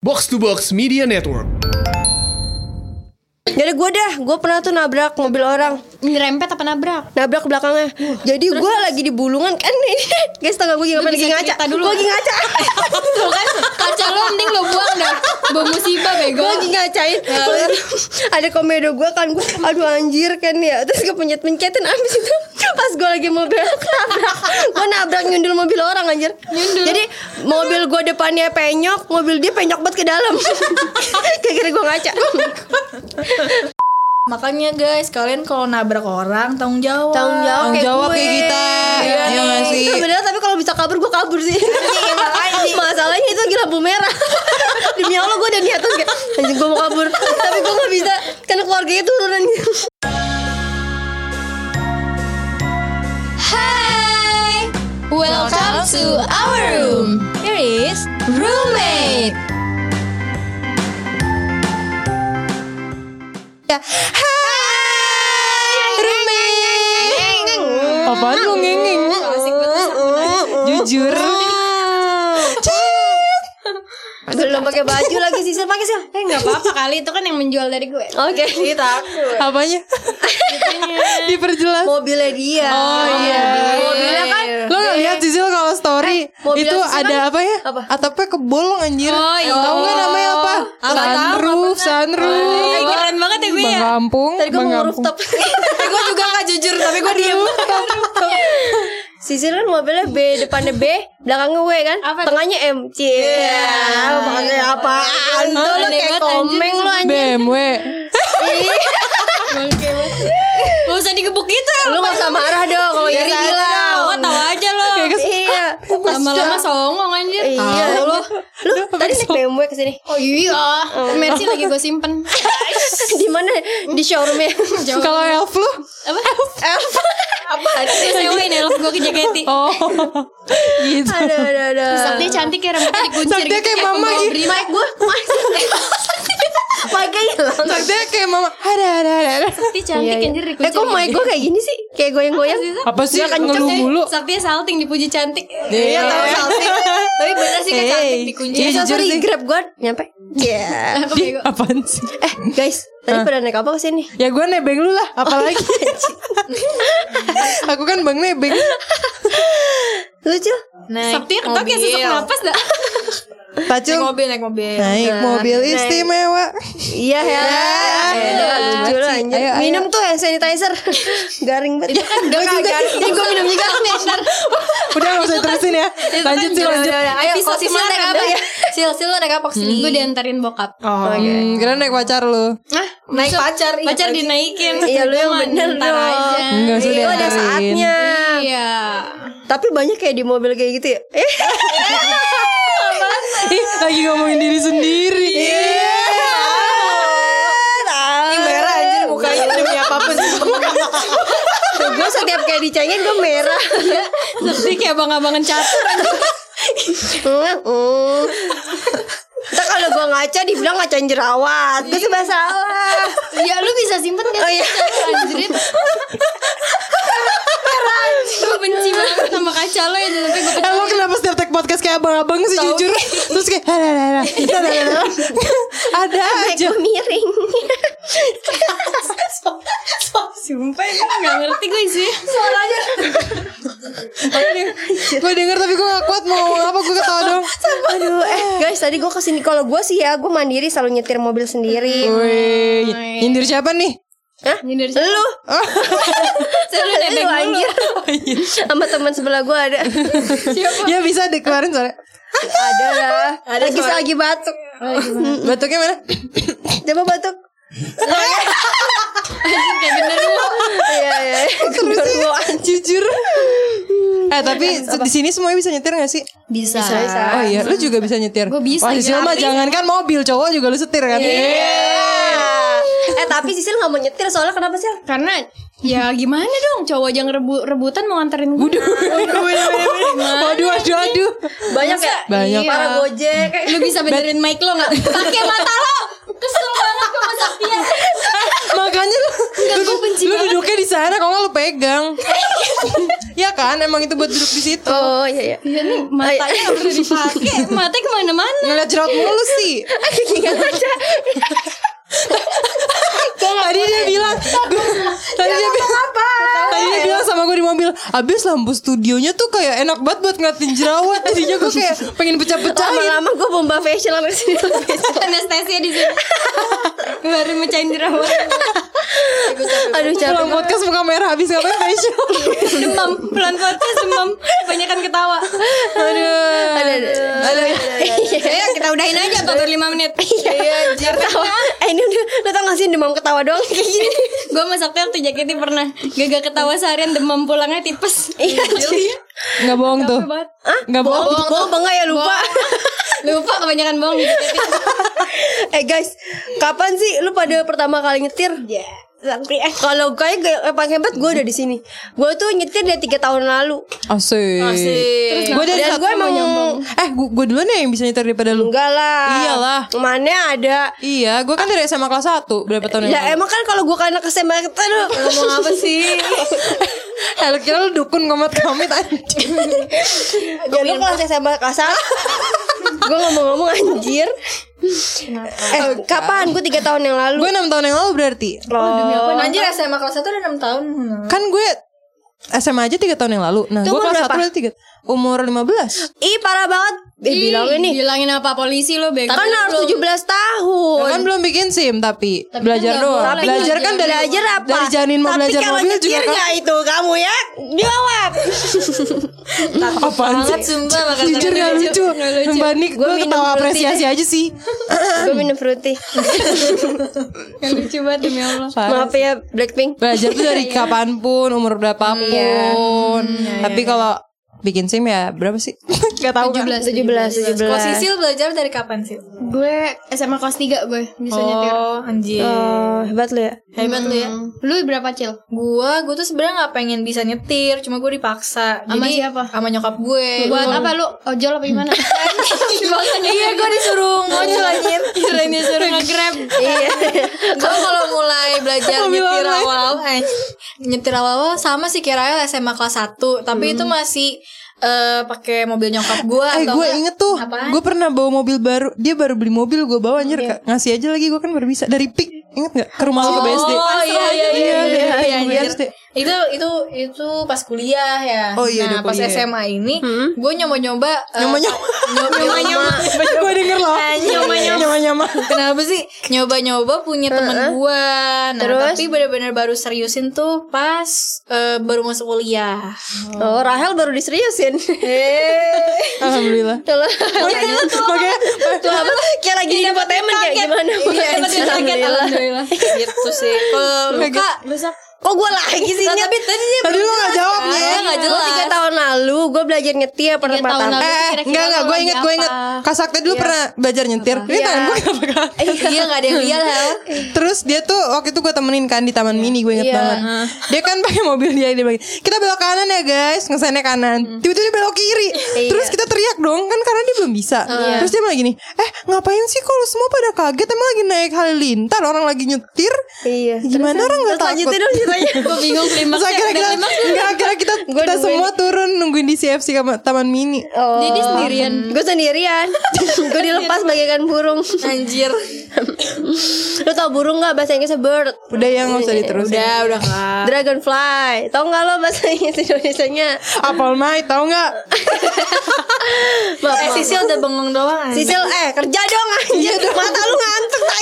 Box to Box Media Network. Jadi gue dah, gue pernah tuh nabrak mobil orang Nyerempet apa nabrak? Nabrak ke belakangnya. Jadi gue lagi di bulungan kan ini. Guys tau gak gue ngapain lagi ngaca. dulu. Gue lagi ngaca. Tuh kan kaca lo mending lo buang dah. Bawa musibah bego. Gue lagi ngacain. Ada komedo gue kan gue Aduh anjir kan ya. Terus gue pencet-pencetin Abis itu. Pas gue lagi mau belok nabrak. Gue nabrak nyundul mobil orang anjir. Nyundul? Jadi mobil gue depannya penyok Mobil dia penyok banget ke dalam. Kayak gue ngaca Makanya guys, kalian kalau nabrak orang tanggung jawab. Tanggung jawab Tanggung kayak jawab kayak kita. Iya Iya nggak sih? Sebenarnya tapi kalau bisa kabur gue kabur sih. Masalahnya itu lagi lampu merah. Demi Allah gue udah niatan kayak anjing gue mau kabur, tapi gue nggak bisa karena keluarganya turunan. Hai Roommate Apaan lu ngengeng? Jujur. Belum pakai baju lagi sih, pakai sih. Eh gak apa-apa kali itu kan yang menjual dari gue Oke. Kita Apanya? Diperjelas. mobilnya dia. Oh iya. Mobilnya kan Lo gak lihat Sisil kalau story mobil itu ada kan- apa ya? apa? Atapnya kebolong anjir. Oh, iya. Tahu nggak namanya apa? Apa Sunroof, sunroof. Kampung, Tadi gue mau rooftop. Gue juga gak jujur tapi gue diem. Sisil kan mobilnya B, depannya B, belakangnya W kan? Apa? Tengahnya M. Cie. Makanya apaan? Tuh lu Aneh kayak komeng lu anjing. BMW. Gak usah digebuk gitu. Lu gak usah marah dong kalau Dari Iri hilang Oh tau aja lo Kayak Iya. Lama-lama songong anjir Iya. Lu lu tadi naik BMW ke sini. Oh iya Mercy lagi gue simpen Di mana? Di showroomnya. Kalau elf lu? Apa? Apa? Gue sewain elf gue ke Jaketi Oh. gitu. Ada ada ada. Sakti cantik ya rambutnya dikuncir Sakti kayak mama pembawa gitu. Mic gue. Gue hilang. Saktinya kayak mama. Ada ada ada. Sakti cantik Iya, anjir iya. dikuncir Eh kok mic gue kayak gini sih? Kayak goyang-goyang. Apa sih ngeluh sih. mulu? Sakti salting dipuji cantik Iya tahu salting. Tapi bener sih kayak cantik dikunci. Iya jujur sorry sih. grab gue nyampe. Iya. Aku bego. Apaan sih? Eh guys, tadi pada naik apa ke sini? Ya gue nebeng lu lah, apalagi. Aku kan bang nebeng. Lucu. Naik Sakti kita kayak sesak napas dah Naik Pacul mobil, naik mobil naik mobil naik. istimewa. Iya ya. Elah, lucu lah anjir. Ayo. Minum tuh hand sanitizer. Garing banget. Gue juga. Ini gue minum juga. Udah gak usah terusin ya. Lanjut sih lanjut. Ayo, Foxy Sil naik apa ya? Sil, Sil naik apa ke sini? Gue diantarin bokap Oh, Hmm, kira naik pacar lu. Naik pacar iya, Pacar dinaikin Iya lu yang bener ntar aja Enggak usah Iya, ada saatnya. Iya Tapi banyak kayak di mobil kayak gitu ya. Ih, lagi ngomongin diri sendiri. Ini merah anjir mukanya demi apa pun gue setiap kayak dicengin gue merah. Sakti kayak abang-abangan catur Mm. Ntar kalau gue ngaca dibilang ngacain jerawat Gue sebab salah Ya lu bisa simpen gak Oh, iya. Anjrit Gue benci banget sama kaca lo ya Tapi gue podcast kayak abang-abang sih jujur. Terus kayak ada ada aja. miring. Sumpah ini gak ngerti gue sih. Gue denger tapi gue gak kuat mau apa gue ketawa dong Aduh eh. Guys tadi gue ke sini Kalau gue sih ya gue mandiri selalu nyetir mobil sendiri. Wih nyindir siapa nih? Hah? Nyindir siapa? Lu. Saya udah nebeng Lu dulu. anjir. Sama teman sebelah gue ada. Ya bisa deh kemarin soalnya. Ada lah. Lagi lagi batuk. Batuknya mana? Coba batuk. Kayak bener lu. Iya iya. Genderuwo Jujur. Eh tapi di sini semuanya bisa nyetir gak sih? Bisa. Oh iya, lu juga bisa nyetir. Gua bisa, Wah, mah tapi- jangankan mobil, cowok juga lu setir kan? Eh tapi Sisil gak mau nyetir soalnya kenapa sih? Karena Ya gimana dong Cowok aja ngerebu rebutan mau nganterin gue Waduh, waduh, waduh. Banyak ya? Banyak. Para gojek Lu bisa benerin mic lo gak? Pakai mata lo Kesel banget gue sama Saktia Makanya lu, lu, gue benci lu duduknya di sana kalau nggak lu pegang. ya kan, emang itu buat duduk di situ. Oh iya iya. Iya nih matanya nggak perlu dipakai. Matanya ke mana-mana. Ngeliat jerawat mulu sih. Gak ada. Tadi dia bilang Tadi dia bilang Tadi dia bilang sama gue di mobil Abis lampu studionya tuh kayak enak banget buat ngeliatin jerawat Tadinya gue kayak pengen pecah-pecahin Lama-lama gue bomba facial sama sini. Anestesia di sini. Baru mecahin jerawat. Aduh capek. Pulang podcast muka merah habis ngapain facial demam. Pelan podcast demam. Kebanyakan ketawa. Aduh Ada ada. Ayo kita udahin aja 45 menit. Iya ketawa. Eh ini udah lo tau gak sih demam ketawa doang kayak gini. Gue masak waktu jaketnya pernah gagal ketawa seharian demam pulangnya tipes. Iya. Nggak bohong tuh. Nggak bohong Bohong, apa enggak ya lupa. Lupa kebanyakan bohong eh guys, kapan sih lu pada pertama kali nyetir? Ya. Kalau kayak yang paling hebat gue udah di sini. Gue tuh nyetir dari tiga tahun lalu. Asik Asik. Gue dari gue emang Eh gue duluan ya yang bisa nyetir daripada lu enggak lah. Iyalah. Mana ada. Iya gue kan dari SMA kelas 1 Berapa tahun yang Ya lalu emang kan kalau gue kan anak SMA kita lu ngomong apa sih? Eh lu kira lu dukun komat komit anjing Ya lu kelas SMA kelas Gue ngomong-ngomong anjir. Eh kapan? Gue tiga tahun yang lalu. Gue 6 tahun yang lalu berarti Oh, Anjir SMA kelas 1 udah 6 tahun. Kan gue SMA aja 3 tahun yang lalu Nah gue kelas? 1 udah 3 Umur 15 Ih parah banget. Eh bilangin nih. Bilangin apa polisi lo bego. Kan harus 17 tahun. Ya kan belum bikin SIM tapi, belajar kan doang. boleh belajar kan dari belajar apa? dari janin mau Tapi belajar kalau mobil nyetir juga kan. nggak itu kamu ya? Jawab. Apaan sih? Banget sumpah makan Jujur gak lucu. Mbak Nik Gua gue ketawa apresiasi aja sih. Gue minum fruity. Yang lucu banget demi Allah. Maaf ya Blackpink. Belajar tuh dari kapan pun, umur berapapun. Tapi kalau bikin SIM ya berapa sih? Gak tahu kan. 17 17 Kalau Sisil belajar dari kapan sih? Gue SMA kelas 3 gue bisa nyetir. Oh, anjir. Oh, hebat lu ya. Hebat lu ya. Lu berapa cil? Gua, gua tuh sebenarnya nggak pengen bisa nyetir, cuma gue dipaksa. Sama Jadi, siapa? Sama nyokap gue. Buat apa lu? Ojol apa gimana? iya, gue disuruh ngojol anjir. Kirain disuruh nge-grab. Iya. Gue kalau mulai belajar nyetir online. awal, eh, nyetir awal sama sih kira SMA kelas 1 tapi itu masih eh pakai mobil nyokap gue. Eh gue inget tuh? Gue pernah bawa mobil baru Dia baru beli mobil Gue bawa anjir Kak. Ngasih aja lagi Gue kan baru bisa Dari PIK Ingat gak? Ke rumah lu ke BSD Oh iya iya iya iya, iya, iya, anjir. BSD. Itu itu itu pas kuliah ya. Oh iya, Nah, pas kuliah. SMA ini gue nyoba-nyoba eh, Nyoba-nyoba. nyoba-nyoba Gue denger loh Nyama-nyama Kenapa sih nyoba-nyoba punya teman gua. Nah, Terus? tapi benar-benar baru seriusin tuh pas eh, baru masuk kuliah. Oh, Rahel baru diseriusin. Alhamdulillah tuh apa? Kayak lagi di infotainment kayak gimana? Iya, Alhamdulillah. Alhamdulillah. gitu sih. Kalau lu Kak, Kok gue lagi sih? Nah, tapi tadi dia Tadi lu gak jawab Iya, ya Gue jelas. tiga tahun lalu gue belajar nyetir pertama lalu. Eh enggak enggak Gue inget gue inget Kak Sakti dulu pernah belajar nyetir Ini tangan gue kenapa kan Iya nggak ada yang hal. Terus dia tuh waktu itu gue temenin kan di taman mini gue inget Iya. banget. Dia kan pakai mobil dia dia kita belok kanan ya guys, ngesennya kanan. Tiba-tiba dia belok kiri. Terus kita teriak dong kan karena dia belum bisa. Terus dia bilang gini, eh ngapain sih kalau semua pada kaget emang lagi naik halilintar orang lagi nyetir. Iya. Gimana orang lanjutin takut? Gue bingung klimaksnya. akhirnya kita Enggak akhirnya kita kita semua turun nungguin di CFC sama Taman Mini. Oh. Jadi sendirian. Gue sendirian. gue dilepas bagaikan burung. Anjir. Lu tau burung gak bahasa Inggrisnya bird? Udah yang nggak usah diterusin. Udah, udah Kak. Dragonfly. Tau gak lo bahasa Inggris Indonesia-nya? Apple Mai tahu nggak? Eh Sisil udah bengong doang. anjir. Sisil eh kerja dong anjir Mata lu ngantuk gak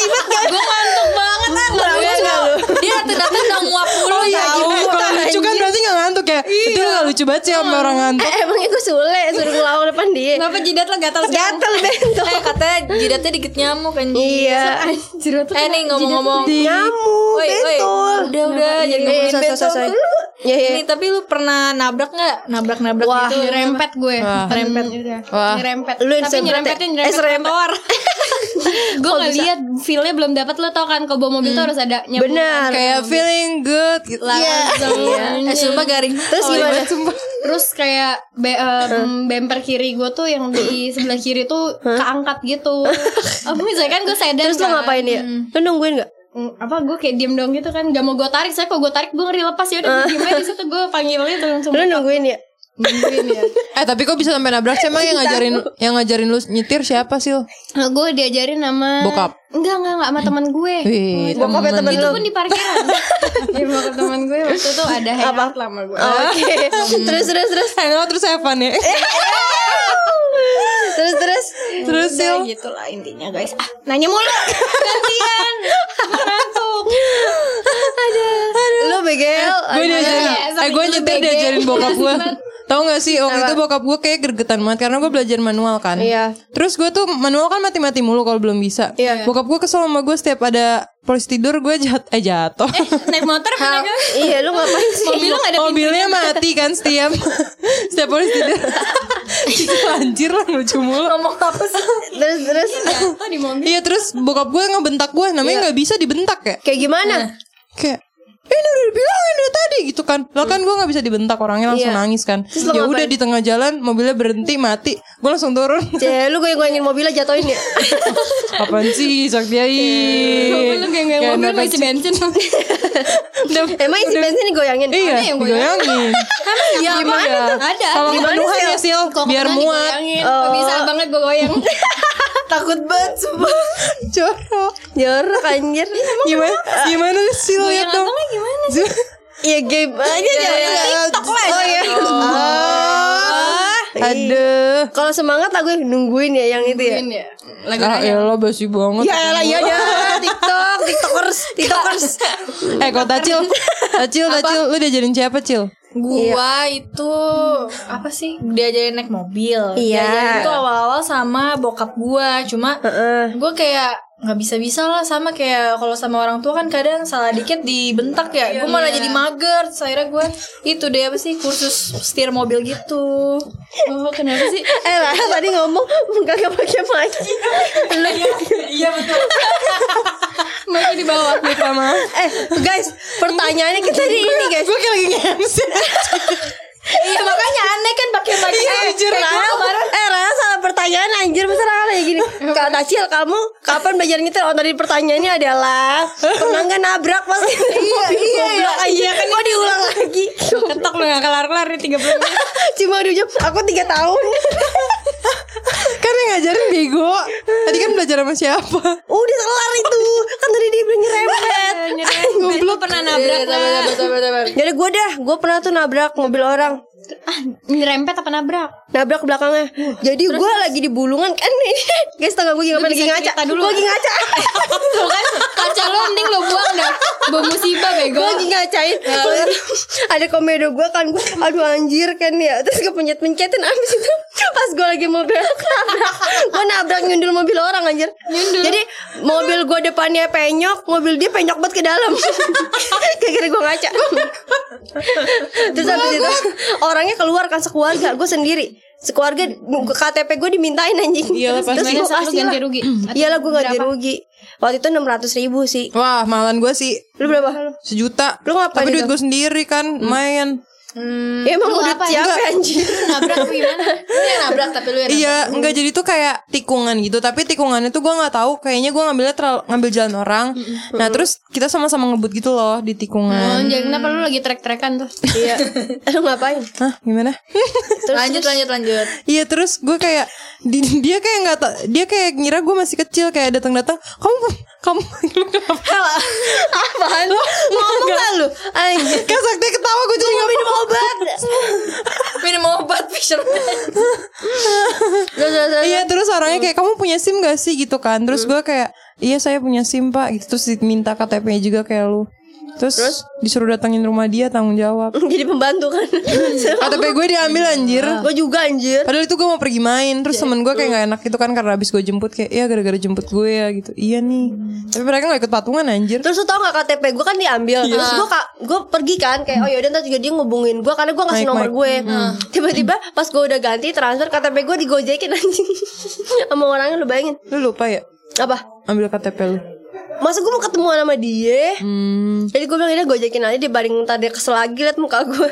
Gue ngantuk banget kan Nggak Dia lu. Dia datang-datang udah nguap mulu Oh iya, tahu. kalau lucu kan berarti gak ngantuk ya? Itu lu gak lucu banget sih sama orang ngantuk. Eh emangnya gue sule Suruh ngelawan depan dia Kenapa jidat lo gatal sekarang? Gatel bentol Eh katanya jidatnya dikit nyamuk anjir. Iya Anjir, Eh nih ngomong-ngomong. Nyamuk Woi, woi. bentol Udah udah jadi Eh ngomongin so, so, so, bentol. so. Ya ya Ini tapi lu pernah nabrak nggak? Nabrak-nabrak Wah, gitu. Nyerempet gue Wah. Nyerempet Wah. Nyerempet Lu yang Tapi nyerempetnya ya? Eh, nyerempet serempet. trotoar Gue gak lihat Feelnya belum dapat Lo tau kan Kalau bawa mobil tuh harus ada nyambung Benar Kayak feeling good gitu. Iya Eh sumpah garing. Terus Oh, gimana? Terus kayak be em, bemper kiri gue tuh yang di sebelah kiri tuh keangkat gitu. Oh, misalnya kan gue sedan Terus lo kan. ngapain ya? Lo nungguin gak? mm, apa gue kayak diem dong gitu kan gak mau gue tarik saya kalau gue tarik gue ngeri lepas ya udah gue diem aja di situ gue panggilnya tuh langsung Lu nungguin ya? Nungguin ya Eh tapi kok bisa sampai nabrak sih emang yang ngajarin yang ngajarin lu nyetir siapa sih? nah, gue diajarin sama Bokap? enggak enggak enggak sama teman gue Wih, Bokapnya temen itu lu. pun di parkiran Iya bokap teman gue waktu itu ada hangout lama gue Oke. terus terus terus Hangout terus Evan ya. terus terus. terus Sil. gitu lah intinya guys ah nanya mulu gantian ngantuk Lu begel. Gue diajarin, eh gue nyetir diajarin bokap gue. Tahu gak sih waktu itu bokap gue kayak gergetan banget karena gue belajar manual kan. Iya. Terus gue tuh manual kan mati-mati mulu kalau belum bisa. Iya. Bokap gue kesel sama gue setiap ada polisi tidur gue jat eh jatuh. naik motor pernah Iya, lu ngapain sih? mobil gak ada Mobilnya mati kan setiap setiap polisi tidur. Itu anjir lah lucu mulu. Ngomong apa sih? Terus terus. jatuh di mobil Iya terus bokap gue ngebentak gue namanya nggak bisa dibentak ya. Kayak gimana? Kayak "Eh, ini udah dibilangin dari tadi gitu kan. Lah kan gue gak bisa dibentak orangnya langsung Iya. nangis kan. Lo Ya udah di tengah jalan mobilnya berhenti mati. Gue langsung turun. Cek, lu goyang-goyangin mobilnya jatuhin ya? Apaan sih Saktiai mobil lu kayak Kayak mobil masih kecil. bensin. Emang isi bensin digoyangin? Iya Ada yang goyang? digoyangin. Iya Gimana? tuh? ada. Kalau Gimana penuhan sih? ya Sil. Biar muat. bisa banget gue goyang Takut banget sumpah. Jorok. Jorok anjir. Gimana? Gimana liat dong abangnya gimana? Iya game aja jangan TikTok lah. Oh iya. Ah, Aduh. Kalau semangat lagu nungguin ya yang itu ya. ya. Lagu Ah nanya elah basi banget. Ya lah iya dah TikTok, TikTokers, TikTokers. Eh kok Tacil? Tacil Tacil. Lu diajarin siapa Cil Gua itu apa sih diajarin naik mobil. Iya. Diajarin itu awal-awal sama bokap gua. Cuma Heeh. gua kayak nggak bisa-bisa lah sama kayak kalau sama orang tua kan kadang salah dikit dibentak ya. Gua malah jadi mager. Terus akhirnya gua itu deh apa sih kursus setir mobil gitu. Oh kenapa sih? Eh lah tadi ngomong kagak pakai. Lu Iya betul. Masih di bawah Lupa maaf eh guys, pertanyaannya kita di ini guys. Gue kayak lagi nge-MC iya makanya aneh kan pakai pakai Eh, jujur Raya, eh Raya salah pertanyaan anjir. Masa Raya kayak gini? Kak Tacil kamu kapan belajar nyetir? Oh tadi pertanyaannya adalah Pernah gak nabrak pas Iya iya iya. iya kan Kok diulang lagi? Ketok lu gak kelar-kelar nih 30 menit. Cuma di ujung Aku 3 tahun. Kan yang ngajarin bego. Tadi kan belajar sama siapa? Udah kelar itu Kan tadi dia bilang nyerempet Goblok pernah nabrak Jadi gue dah Gue pernah tuh nabrak mobil orang Ah nyerempet apa nabrak? Nabrak belakangnya. Jadi gue lagi di bulungan kan Guys tau gak gue gimana lagi ngaca. dulu. Gue lagi ngaca. Tuh kan kaca lo mending lo buang dah. Bawa musibah bego. Gue lagi ngacain. Ada komedo gue kan gue Aduh anjir kan ya. Terus gue pencet-pencetin Abis itu Pas gue lagi mau belok nabrak. Gue nabrak nyundul mobil orang anjir. Jadi mobil gue depannya penyok Mobil dia penyok banget ke dalam. Kira-kira gue ngaca. Terus habis itu Orangnya keluar kan sekeluarga. Gue sendiri Sekeluarga KTP gue dimintain anjing. Iyalah, pasti. Terus gue kasih ganti lah. rugi? Iyalah gue ganti rugi. Waktu itu 600 ribu sih. Wah malan gue sih. Lu berapa? Sejuta. Lu ngapain Tapi duit gue sendiri kan Lumayan Ya, emang Lu udah apa? siapa Enggak. anjir Nabrak gimana? Lu yang nabrak tapi lu yang Iya enggak jadi tuh kayak tikungan gitu Tapi tikungannya tuh gue gak tahu Kayaknya gue ngambilnya terlalu, ngambil jalan orang Nah terus kita sama-sama ngebut gitu loh Di Oh, tikungan jadi kenapa lu lagi trek-trekan tuh? Iya Lu ngapain? Hah gimana? lanjut lanjut lanjut. Iya terus gue kayak di, dia kayak nggak tak dia kayak ngira gue masih kecil kayak datang datang kamu kamu lu kenapa Apaan? Ngomong gak lu? Anjir Sakti ketawa gue jadi nggak Minum obat. Minum obat terus. Iya terus orangnya kayak kamu punya sim gak sih? Gitu kan. Terus gue kayak iya saya punya sim pak. Gitu Terus minta KTP juga kayak lu Terus, disuruh datangin rumah dia tanggung jawab. Jadi pembantu kan? KTP gue diambil anjir. Gue juga anjir. Padahal itu gue mau pergi main. Terus temen gue kayak gak enak gitu kan Karena abis gue jemput kayak Iya gara-gara jemput gue ya gitu. Iya nih. Tapi mereka gak ikut patungan anjir. Terus lu tau gak KTP gue kan diambil. Terus gue Gue pergi kan Kayak oh yaudah ntar juga dia ngubungin gue Karena gue ngasih Mic, nomor mic. gue. Tiba-tiba pas gue udah ganti transfer KTP gue digojekin anjing. Sama orangnya lu bayangin. Lu lupa ya? Apa? Ambil KTP lu Masa gue mau ketemuan sama dia? Hmm. Jadi gue bilang ini gojekin aja dibanding ntar dia kesel lagi liat muka gue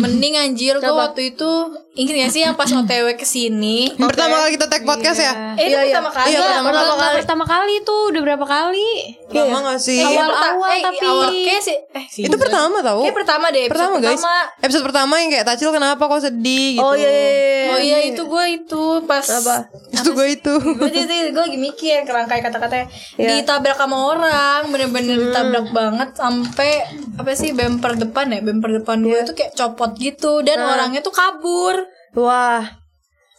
Mending anjir gua waktu itu inget gak sih yang pas OTW ke sini? Yang Pertama kali kita tag podcast ya? Eh itu Iya, iya. pertama kali. Iya, pertama Pertama, kali. pertama kali tuh udah berapa kali? Lama gak sih? Eh, Awal- perta- awal eh, tapi. awal kayak sih eh Itu pertama tau? Kayak pertama deh episode Pertama guys. pertama. Episode pertama yang kayak Tacil kenapa kok sedih? Gitu. Oh iya iya, iya. Oh iya itu gue itu pas Apa? Itu gue itu. Gue jadi gue lagi mikir kerangkai kata-katanya. Iya. ditabrak sama orang bener-bener ditabrak banget sampai apa sih bumper depan ya? Bumper depan gue tuh kayak copot gitu. Dan orangnya tuh kabur Wah.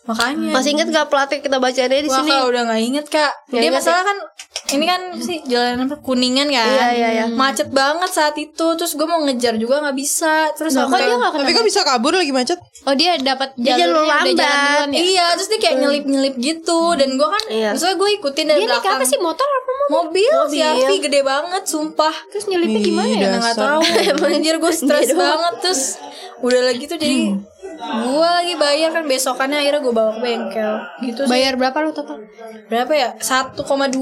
Makanya Masih inget gak pelatih kita bacaannya di Wah sini? kalau udah nggak inget kak. Nggak Dia masalah kan Ini kan sih jalan apa Kuningan kan? Iya, iya, iya. Macet banget saat itu. Terus gue mau ngejar juga nggak bisa. Terus Nah, kok dia gak Tapi kok bisa kabur lagi macet? Oh dia dapat Dia jalur jalan lambat. duluan ya? Iya terus dia kayak nyelip-nyelip gitu. Dan gue kan Iya. Maksudnya gue ikutin dari Dia naik belakang. apa sih motor apa mobil? Mobil, si gede banget Sumpah. Terus nyelipnya gimana Ih, ya? Nggak tahu. Anjir gue stres banget. Terus Udah lagi tuh jadi Gue lagi bayar kan Besokannya akhirnya gue bawa ke bengkel Gitu sih Bayar berapa lu total? Berapa ya? 1,2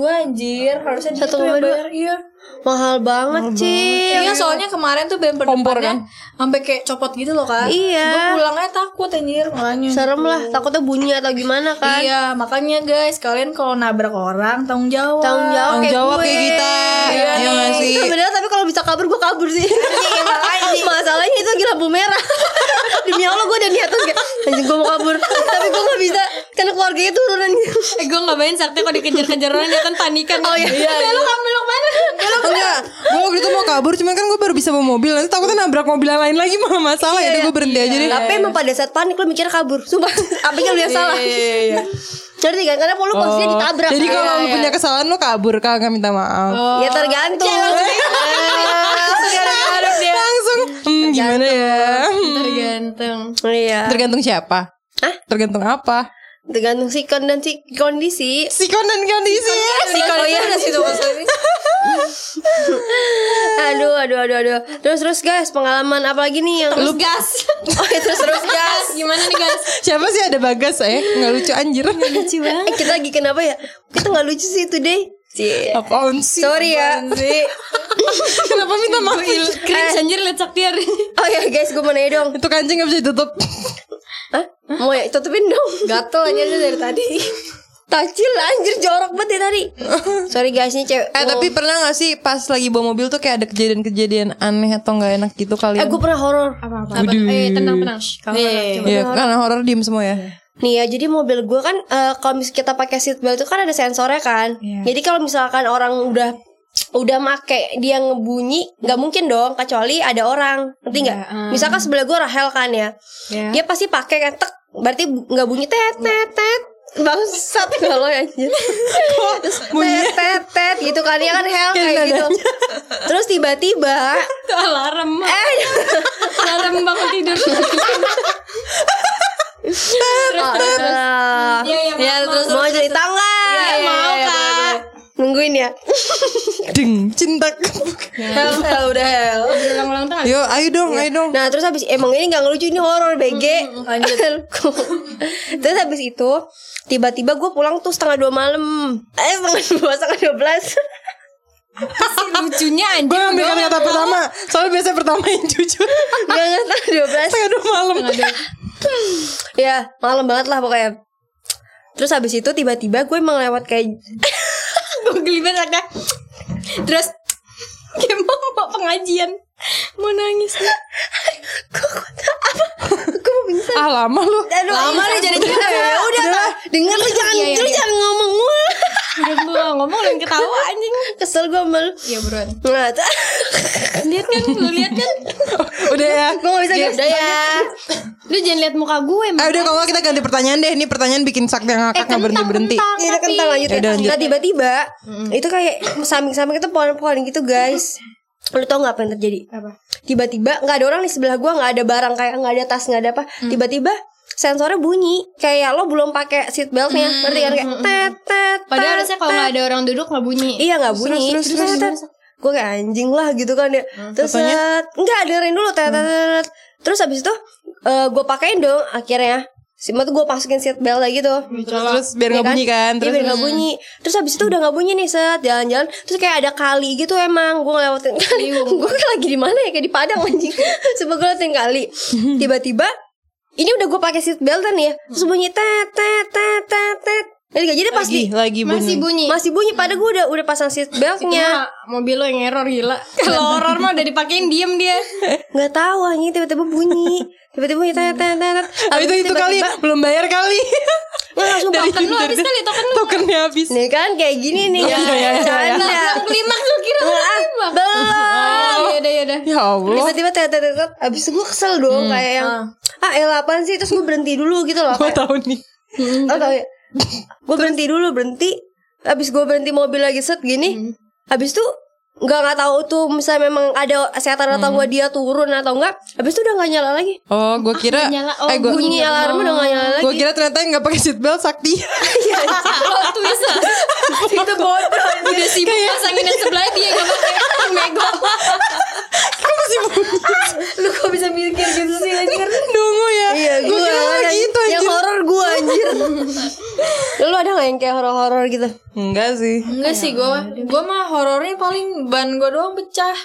anjir Harusnya tuh yang 1,2. bayar Iya Mahal banget Cil Iya soalnya kemarin tuh bumper Kompor, depannya sampai kayak copot gitu loh kan. Iya. Gue pulangnya takut anjir makanya. Serem lah Takutnya bunyi atau gimana kan Iya makanya guys kalian kalau nabrak orang tanggung jawab. Tanggung jawab Tanggung kayak jawab gue. kayak kita Iya Iya sih Itu bener tapi kalau bisa kabur gue kabur sih Masalahnya itu lagi lampu merah Demi Allah gue udah niat terus kayak Anjing gue mau kabur. Tapi gue gak bisa Karena keluarganya turun anjing Eh gue gak bayangin sakti kalau dikejar-kejar orang dia kan panikan. Oh iya. Belok kan belok mana? Enggak Gue waktu itu mau kabur Cuman kan gue baru bisa bawa mobil. Nanti takutnya nabrak mobil yang lain lagi malah masalah. Iya, ya gue berhenti aja deh. Tapi emang pada saat panik lo mikirnya kabur. Sumpah Apa yang lu yang salah. Iya. Ngerti kan? Karena lu posisinya ditabrak. Jadi kalau Iya, lu iya. punya kesalahan lu kabur kagak minta maaf. Ya tergantung. Langsung hmm, Gimana ya Tergantung. Iya. Tergantung siapa? Hah? Tergantung apa? Tergantung sikon dan si kondisi. Sikon dan kondisi. Si kalau ya maksudnya. Aduh aduh aduh aduh. Terus terus guys Pengalaman apa lagi nih yang Terus gas. Oh ya terus terus Gas. Gimana nih gas? Siapa sih ada bagas eh? Nggak lucu anjir. Lucu banget. Eh kita lagi kenapa ya? Kita gak lucu sih today Cie. Apaan sih? Sorry ya. Kenapa minta maaf? Cringe anjir liat saktiar Oh ya guys gue mau nanya dong. Itu kancing gak bisa ditutup? Hah? Mau ya tutupin dong. Gatel aja dari tadi. Tacil anjir jorok banget ya tadi. Sorry guys ini cewek Eh tapi pernah gak sih Pas lagi bawa mobil tuh Kayak ada kejadian-kejadian aneh Atau gak enak gitu Eh kalian gue pernah horor. Apa-apa Eh tenang tenang. Kalau. Iya karena horor diem semua ya Nih ya jadi mobil gue kan eh, Kalau misalnya kita pakai seat belt itu kan ada sensornya kan. Jadi kalau misalkan orang udah udah make dia ngebunyi nggak mungkin dong kecuali ada orang. Ngerti nggak? Misalkan sebelah gue Rahel kan ya. Iya. dia pasti pakai kan tek berarti nggak bunyi tet tet tet. Bangsat kalau ya Terus tet tet tet gitu kan. Ya kan Hel kayak gitu. terus tiba-tiba alarm. Eh. Alarm bangun tidur Iya iya Ya terus mau cerita nggak Iya, mau kak? nungguin ya. Ding cinta. Hell hell udah hell. Ulang-ulang tuh Yo ayo dong ayo dong. Nah terus habis emang ini gak ngelucu ini horor BG lanjut. Terus habis itu Tiba-tiba gue pulang tuh setengah dua malam. Eh setengah dua setengah dua belas. Lucunya anjir Gue ambil kata pertama. Soalnya biasa pertama yang jujur. Gak dua belas. Setengah dua malam Ya malam banget lah pokoknya. Terus habis itu tiba-tiba gue emang lewat kayak Gue geli banget ada Terus Kayak mau mau pengajian. Mau nangis. Gue mau pingsan? Ah lama lu. Aduh, Lama nih jadi cerita ya. Udah Kak. Dengar lu jangan Iya, iya, Lu iya. jangan ngomong. Mulu Udah gue ngomong dan ketawa anjing. Kesel gue sama lu Iya buruan Nah tuh Lihat kan Lu lihat kan? Udah ya. Gue gak bisa guys Udah ya. Lu jangan lihat muka gue Eh udah kalau nggak kita ganti pertanyaan deh. Ini pertanyaan bikin sakti yang ngakak nggak berhenti berhenti Iya udah kentang lanjut Ya ya. Nah tiba-tiba Itu kayak samping-samping itu pohon-pohon gitu guys. Lu tau gak apa yang terjadi? Apa? Tiba-tiba nggak ada orang di sebelah gua nggak ada barang kayak nggak ada tas nggak ada apa. Tiba-tiba sensornya bunyi. Kayak lo belum pakai seat beltnya Ngerti kan? Kayak tet tet Padahal harusnya kalau nggak ada orang duduk nggak bunyi. Iya nggak bunyi. terus, terus, terus. Gue kayak anjing lah gitu kan ya. Terus set Enggak dengerin dulu tet, tet, tet, tet. Terus habis itu eh, Gue pakein dong akhirnya. Cuma tuh gue masukin seat belt lagi tuh Terus biar Iya nggak bunyi kan? Iya Terus biar nggak bunyi. Terus habis itu udah nggak bunyi nih set Jalan-jalan. Terus kayak ada kali gitu emang Gue ngelewatin kali. Gue kan lagi di mana ya? Kayak di Padang anjing. Coba gue kali. Tiba-tiba ini udah gue pakai seat belt nih ya terus bunyi tet tet tet tet tet jadi gak jadi pas Lagi, di lagi bunyi. Masih bunyi. masih bunyi pada gue udah udah pasang seat beltnya Nah, mobil lo yang error gila. Kalau horor mah udah dipakein diem dia. nggak tahu anjing tiba-tiba bunyi tiba-tiba bunyi tet tet tet tet. Oh, itu itu kali belum bayar kali. nggak langsung Dari Token lu habis kali token lu. Tokennya habis. nih kan kayak gini nih iya, iya, iya. canda Klimaks lu kira lu klimaks. belum Oh, yaudah yaudah. Ya Allah. tiba-tiba tet tet tet tet. abis itu gue kesel dong kayak yang ah elah apaan sih terus gue berhenti dulu gitu loh Gue tahu nih. oh tau ya gue berhenti dulu berhenti abis gue berhenti mobil lagi set gini abis itu nggak nggak tahu tuh misalnya memang ada setan atau enggak dia turun atau enggak habis itu udah nggak nyala lagi. Oh, gue kira nyala. Oh, eh gue bunyi alarm udah nggak nyala lagi. gue kira ternyata yang nggak pakai seatbelt sakti. Plot twist. itu bodoh. Udah sibuk pasangin yang sebelah dia gak pakai. Mego. lu kok bisa mikir gitu sih anjir? Dungu ya. iya gue gue kira lagi itu yang anjir. horor gue anjir lu ada nggak yang kayak horor-horor gitu Enggak sih. Enggak sih gue Gue mah horornya paling ban gue doang pecah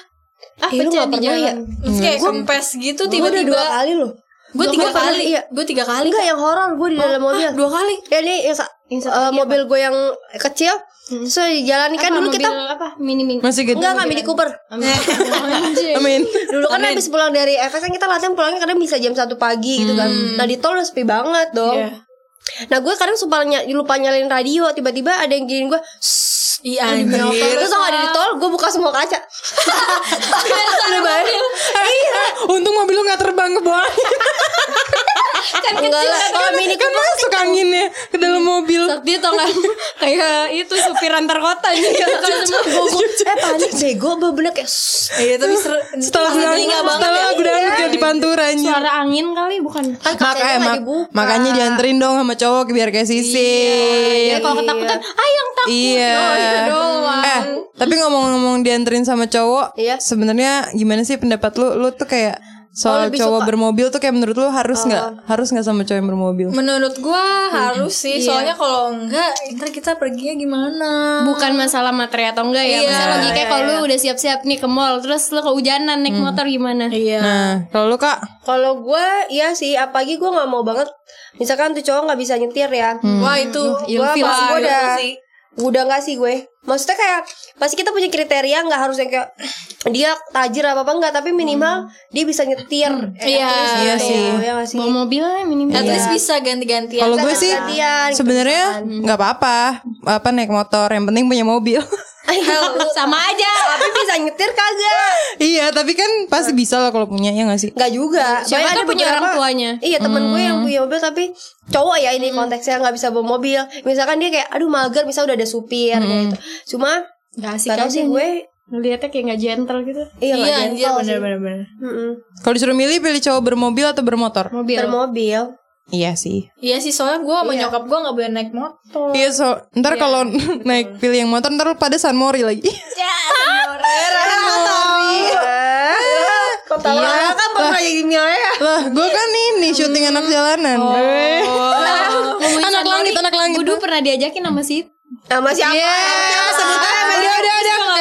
Ah, lu pecah di pernah jalan. ya Terus kayak kempes gitu gue udah dua tiba-tiba kali loh Gue Gua tiga kali iya. Gue tiga kali enggak yang horor gue di dalam mobil Dua kali ya ini yang, sa- eh, mobil gue yang kecil terus di jalan kan dulu mobil kita apa? Mini mini. Masih gitu. enggak enggak Mini Cooper Anjir. Amin. Dulu kan habis pulang dari FS kan kita latihan pulangnya kadang bisa jam 1 pagi gitu kan. Nah di tol udah sepi banget dong. Nah gue kadang suka ny- lupa nyalain radio Tiba-tiba ada yang giniin gue Iya anjir. Terus tau gak di tol gue buka semua kaca. Iya. Untung mobil lu gak terbang ke bawah. Enggak kecil lah Kalau Mini kan masuk anginnya ke dalam mobil. Sakti tau gak Kayak itu supir antar kota gitu Eh panik bego bener kayak "Shh." Iya tapi seru Setelah gue telinga banget setelah ya. gue kayak di pantura anjir. Suara angin kali bukan Kan Makanya mak- dibuka makanya dianterin dong sama cowok biar kayak sisi. Ya kalau ketakutan Ah yang takut Iya. Oh, Eh, tapi ngomong-ngomong dianterin sama cowok, Iya. sebenarnya gimana sih pendapat lu? Lu tuh kayak soal lebih cowok suka- bermobil tuh kayak menurut lu harus nggak? Harus nggak sama cowok yang bermobil? Menurut gue harus sih Soalnya kalau enggak Ntar kita perginya gimana? Bukan masalah materi atau enggak ya Iya, Maksudnya logikanya iya, kalau iya. lu udah siap-siap nih ke mall Terus lu kehujanan naik motor gimana? Iya. Nah, kalau lu kak, Kalau gue Iya sih Apalagi gue gak mau banget Misalkan tuh cowok gak bisa nyetir ya. Wah itu Gue pasti Wah, gue itu udah sih. Udah gak sih gue? Maksudnya kayak Pasti kita punya kriteria nggak harus yang kayak Dia tajir apa-apa enggak Tapi minimal Dia bisa nyetir. Iya, iya sih. Iya gak sih? Bawa mobilnya minimal. At least bisa ganti-gantian kalau gue sih gantian, sebenarnya nggak apa-apa, apa naik motor, yang penting punya mobil. Sama aja. Tapi bisa nyetir kagak? Iya, tapi kan pasti bisa lah kalau punya ya nggak sih? Gak juga. Siapa Banyak tahu punya orang tuanya. Iya temen gue yang punya mobil Tapi cowok ya ini konteksnya nggak bisa bawa mobil. Misalkan dia kayak Aduh mager Misalnya udah ada supir kayak gitu. Cuma Gak asik aja sih gue Ngeliatnya kayak gak gentle gitu. Iya, Iya nggak anjir gentle sih. bener-bener Mm-mm. Kalau disuruh milih pilih cowok bermobil atau bermotor? Mobil. Bermobil Iya sih. Iya sih soalnya gue sama nyokap gue gak boleh naik motor Iya so ntar kalau naik pilih yang motor ntar lu pada San Mori lagi. Kok tahu Iya. kan pernah jadi milea lah, gue kan ini syuting anak jalanan. Eh. anak langit, anak langit. Gue dulu pernah diajakin sama si Sama siapa? Iya, sebut aja. Udah, udah, udah.